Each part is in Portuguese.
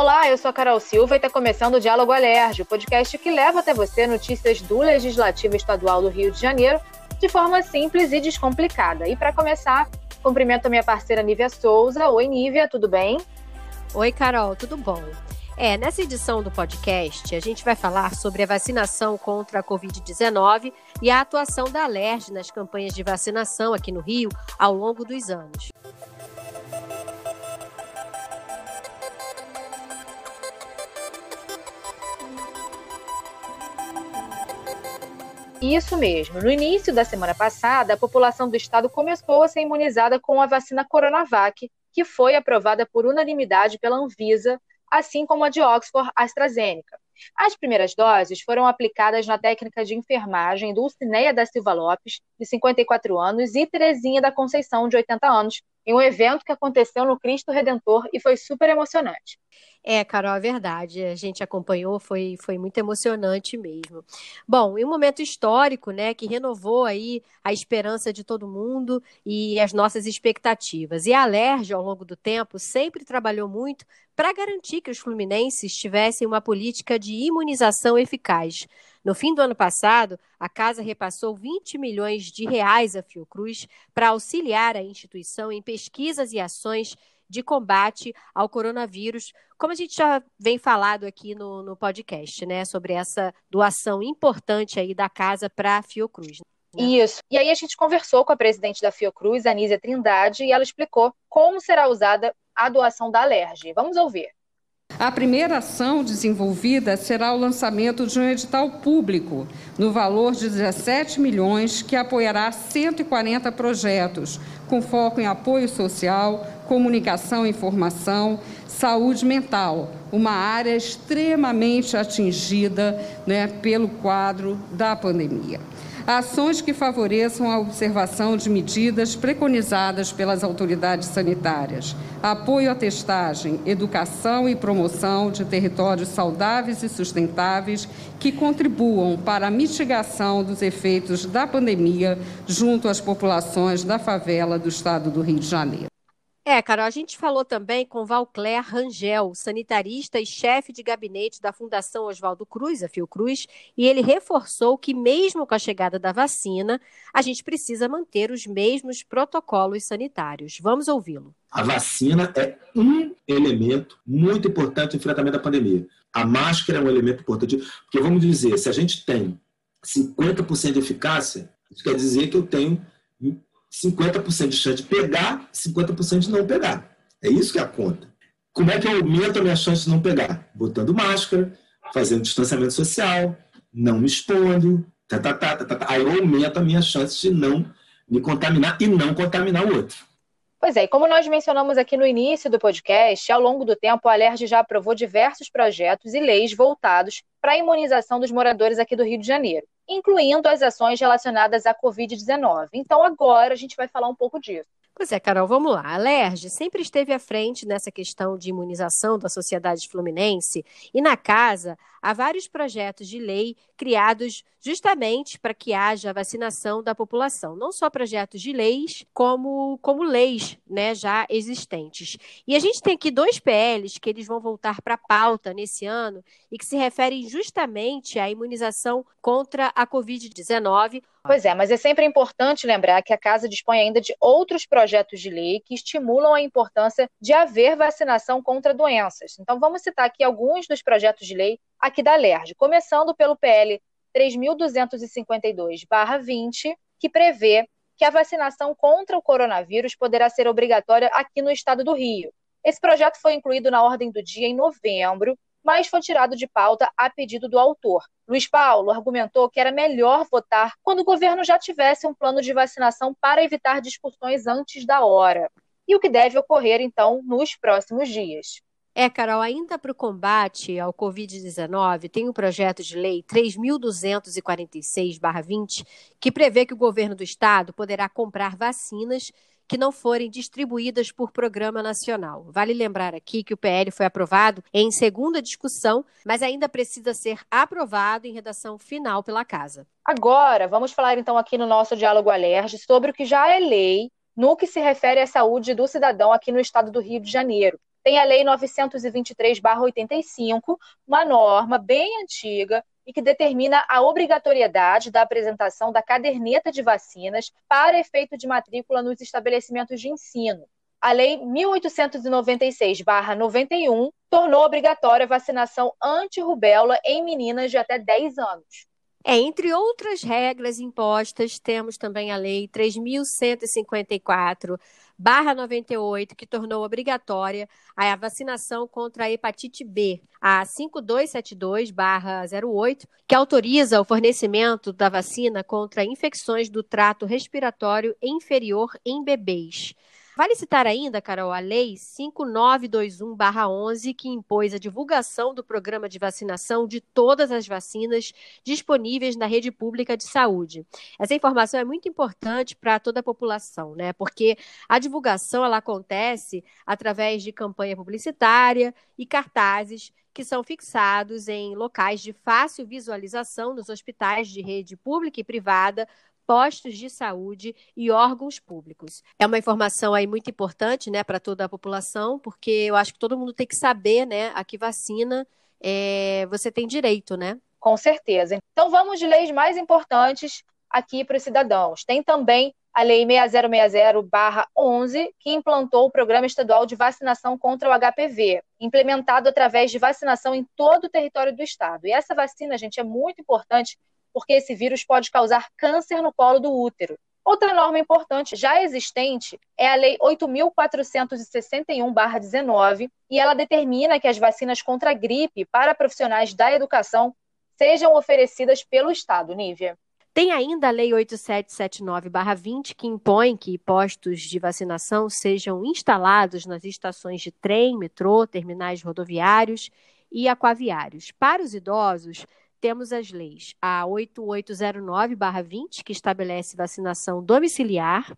Olá, eu sou a Carol Silva e está começando o Diálogo Alerge, o podcast que leva até você notícias do Legislativo Estadual do Rio de Janeiro de forma simples e descomplicada. E para começar, cumprimento a minha parceira Nívia Souza. Oi, Nívia, tudo bem? Oi, Carol, tudo bom? É, nessa edição do podcast, a gente vai falar sobre a vacinação contra a Covid-19 e a atuação da Alerj nas campanhas de vacinação aqui no Rio ao longo dos anos. Isso mesmo. No início da semana passada, a população do estado começou a ser imunizada com a vacina Coronavac, que foi aprovada por unanimidade pela Anvisa, assim como a de Oxford AstraZeneca. As primeiras doses foram aplicadas na técnica de enfermagem Dulcineia da Silva Lopes, de 54 anos, e Terezinha da Conceição, de 80 anos, em um evento que aconteceu no Cristo Redentor e foi super emocionante. É, Carol, é verdade. A gente acompanhou, foi, foi muito emocionante mesmo. Bom, e um momento histórico, né, que renovou aí a esperança de todo mundo e as nossas expectativas. E a Alerj, ao longo do tempo, sempre trabalhou muito para garantir que os fluminenses tivessem uma política de imunização eficaz. No fim do ano passado, a casa repassou 20 milhões de reais à Fiocruz para auxiliar a instituição em pesquisas e ações de combate ao coronavírus, como a gente já vem falado aqui no, no podcast, né, sobre essa doação importante aí da casa para a Fiocruz. Né? Isso. E aí a gente conversou com a presidente da Fiocruz, Anísia Trindade, e ela explicou como será usada a doação da Alerj. Vamos ouvir. A primeira ação desenvolvida será o lançamento de um edital público no valor de 17 milhões que apoiará 140 projetos com foco em apoio social, comunicação e informação, saúde mental, uma área extremamente atingida né, pelo quadro da pandemia ações que favoreçam a observação de medidas preconizadas pelas autoridades sanitárias, apoio à testagem, educação e promoção de territórios saudáveis e sustentáveis que contribuam para a mitigação dos efeitos da pandemia junto às populações da favela do estado do Rio de Janeiro. É, Carol, a gente falou também com Valcler Rangel, sanitarista e chefe de gabinete da Fundação Oswaldo Cruz, a Fiocruz, e ele reforçou que, mesmo com a chegada da vacina, a gente precisa manter os mesmos protocolos sanitários. Vamos ouvi-lo. A vacina é um elemento muito importante no enfrentamento da pandemia. A máscara é um elemento importante, porque vamos dizer, se a gente tem 50% de eficácia, isso quer dizer que eu tenho 50% de chance de pegar, 50% de não pegar. É isso que é a conta. Como é que eu aumento a minha chance de não pegar? Botando máscara, fazendo distanciamento social, não me expondo, tá, tá, tá, tá, tá. aí eu aumento a minha chance de não me contaminar e não contaminar o outro. Pois é, e como nós mencionamos aqui no início do podcast, ao longo do tempo a Alerj já aprovou diversos projetos e leis voltados para a imunização dos moradores aqui do Rio de Janeiro incluindo as ações relacionadas à Covid-19. Então, agora a gente vai falar um pouco disso. Pois é, Carol, vamos lá. A LERJ sempre esteve à frente nessa questão de imunização da sociedade fluminense e na casa há vários projetos de lei criados justamente para que haja vacinação da população, não só projetos de leis, como, como leis né, já existentes. E a gente tem aqui dois PLs que eles vão voltar para a pauta nesse ano e que se referem justamente à imunização contra a Covid-19. Pois é, mas é sempre importante lembrar que a Casa dispõe ainda de outros projetos de lei que estimulam a importância de haver vacinação contra doenças. Então, vamos citar aqui alguns dos projetos de lei aqui da LERJ, começando pelo PL 3.252-20, que prevê que a vacinação contra o coronavírus poderá ser obrigatória aqui no estado do Rio. Esse projeto foi incluído na ordem do dia em novembro, mas foi tirado de pauta a pedido do autor. Luiz Paulo argumentou que era melhor votar quando o governo já tivesse um plano de vacinação para evitar discussões antes da hora. E o que deve ocorrer, então, nos próximos dias. É, Carol, ainda para o combate ao Covid-19, tem o um projeto de lei 3.246-20, que prevê que o governo do estado poderá comprar vacinas que não forem distribuídas por programa nacional. Vale lembrar aqui que o PL foi aprovado em segunda discussão, mas ainda precisa ser aprovado em redação final pela Casa. Agora, vamos falar então aqui no nosso Diálogo Alerj sobre o que já é lei no que se refere à saúde do cidadão aqui no estado do Rio de Janeiro. Tem a Lei 923-85, uma norma bem antiga e que determina a obrigatoriedade da apresentação da caderneta de vacinas para efeito de matrícula nos estabelecimentos de ensino. A Lei 1896-91 tornou obrigatória a vacinação anti-rubéola em meninas de até 10 anos. É, entre outras regras impostas, temos também a Lei 3.154 barra 98, que tornou obrigatória a vacinação contra a hepatite B, a 5272 barra 08, que autoriza o fornecimento da vacina contra infecções do trato respiratório inferior em bebês. Vale citar ainda, Carol, a Lei 5921-11, que impôs a divulgação do programa de vacinação de todas as vacinas disponíveis na rede pública de saúde. Essa informação é muito importante para toda a população, né? Porque a divulgação ela acontece através de campanha publicitária e cartazes que são fixados em locais de fácil visualização nos hospitais de rede pública e privada postos de saúde e órgãos públicos. É uma informação aí muito importante, né, para toda a população, porque eu acho que todo mundo tem que saber, né, a que vacina é, você tem direito, né? Com certeza. Então vamos de leis mais importantes aqui para os cidadãos. Tem também a Lei 6060-11, que implantou o Programa Estadual de Vacinação contra o HPV, implementado através de vacinação em todo o território do Estado. E essa vacina, gente, é muito importante porque esse vírus pode causar câncer no colo do útero. Outra norma importante já existente é a Lei 8.461-19, e ela determina que as vacinas contra a gripe para profissionais da educação sejam oferecidas pelo Estado, Nívia. Tem ainda a Lei 8779-20, que impõe que postos de vacinação sejam instalados nas estações de trem, metrô, terminais rodoviários e aquaviários. Para os idosos, temos as leis, a 8809-20, que estabelece vacinação domiciliar,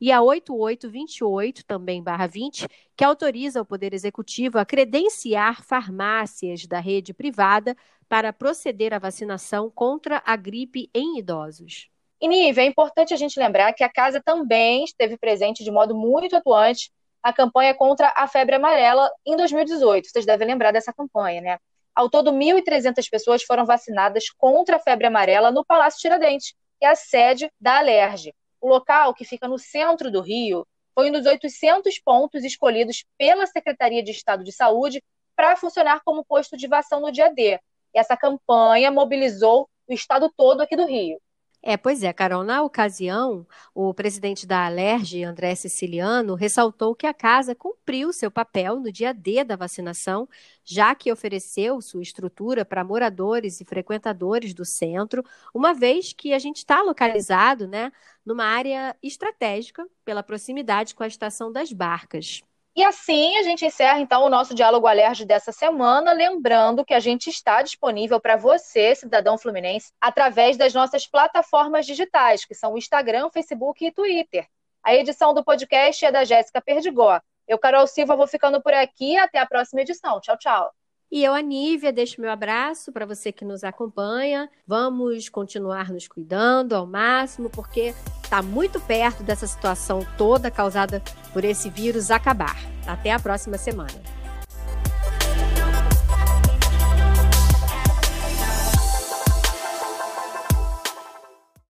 e a 8828, também barra 20, que autoriza o Poder Executivo a credenciar farmácias da rede privada para proceder à vacinação contra a gripe em idosos. E, Nive, é importante a gente lembrar que a Casa também esteve presente de modo muito atuante na campanha contra a febre amarela em 2018. Vocês devem lembrar dessa campanha, né? Ao todo, 1.300 pessoas foram vacinadas contra a febre amarela no Palácio Tiradentes, que é a sede da Alerj. O local, que fica no centro do Rio, foi um dos 800 pontos escolhidos pela Secretaria de Estado de Saúde para funcionar como posto de vacinação no dia D. E essa campanha mobilizou o estado todo aqui do Rio. É, pois é, Carol. Na ocasião, o presidente da Alerj, André Siciliano, ressaltou que a casa cumpriu seu papel no dia D da vacinação, já que ofereceu sua estrutura para moradores e frequentadores do centro, uma vez que a gente está localizado né, numa área estratégica pela proximidade com a estação das barcas. E assim a gente encerra então o nosso diálogo alerge dessa semana, lembrando que a gente está disponível para você, cidadão fluminense, através das nossas plataformas digitais, que são o Instagram, Facebook e Twitter. A edição do podcast é da Jéssica Perdigó. Eu, Carol Silva, vou ficando por aqui. Até a próxima edição. Tchau, tchau. E eu, Anívia, deixo meu abraço para você que nos acompanha. Vamos continuar nos cuidando ao máximo, porque está muito perto dessa situação toda causada por esse vírus acabar. Até a próxima semana.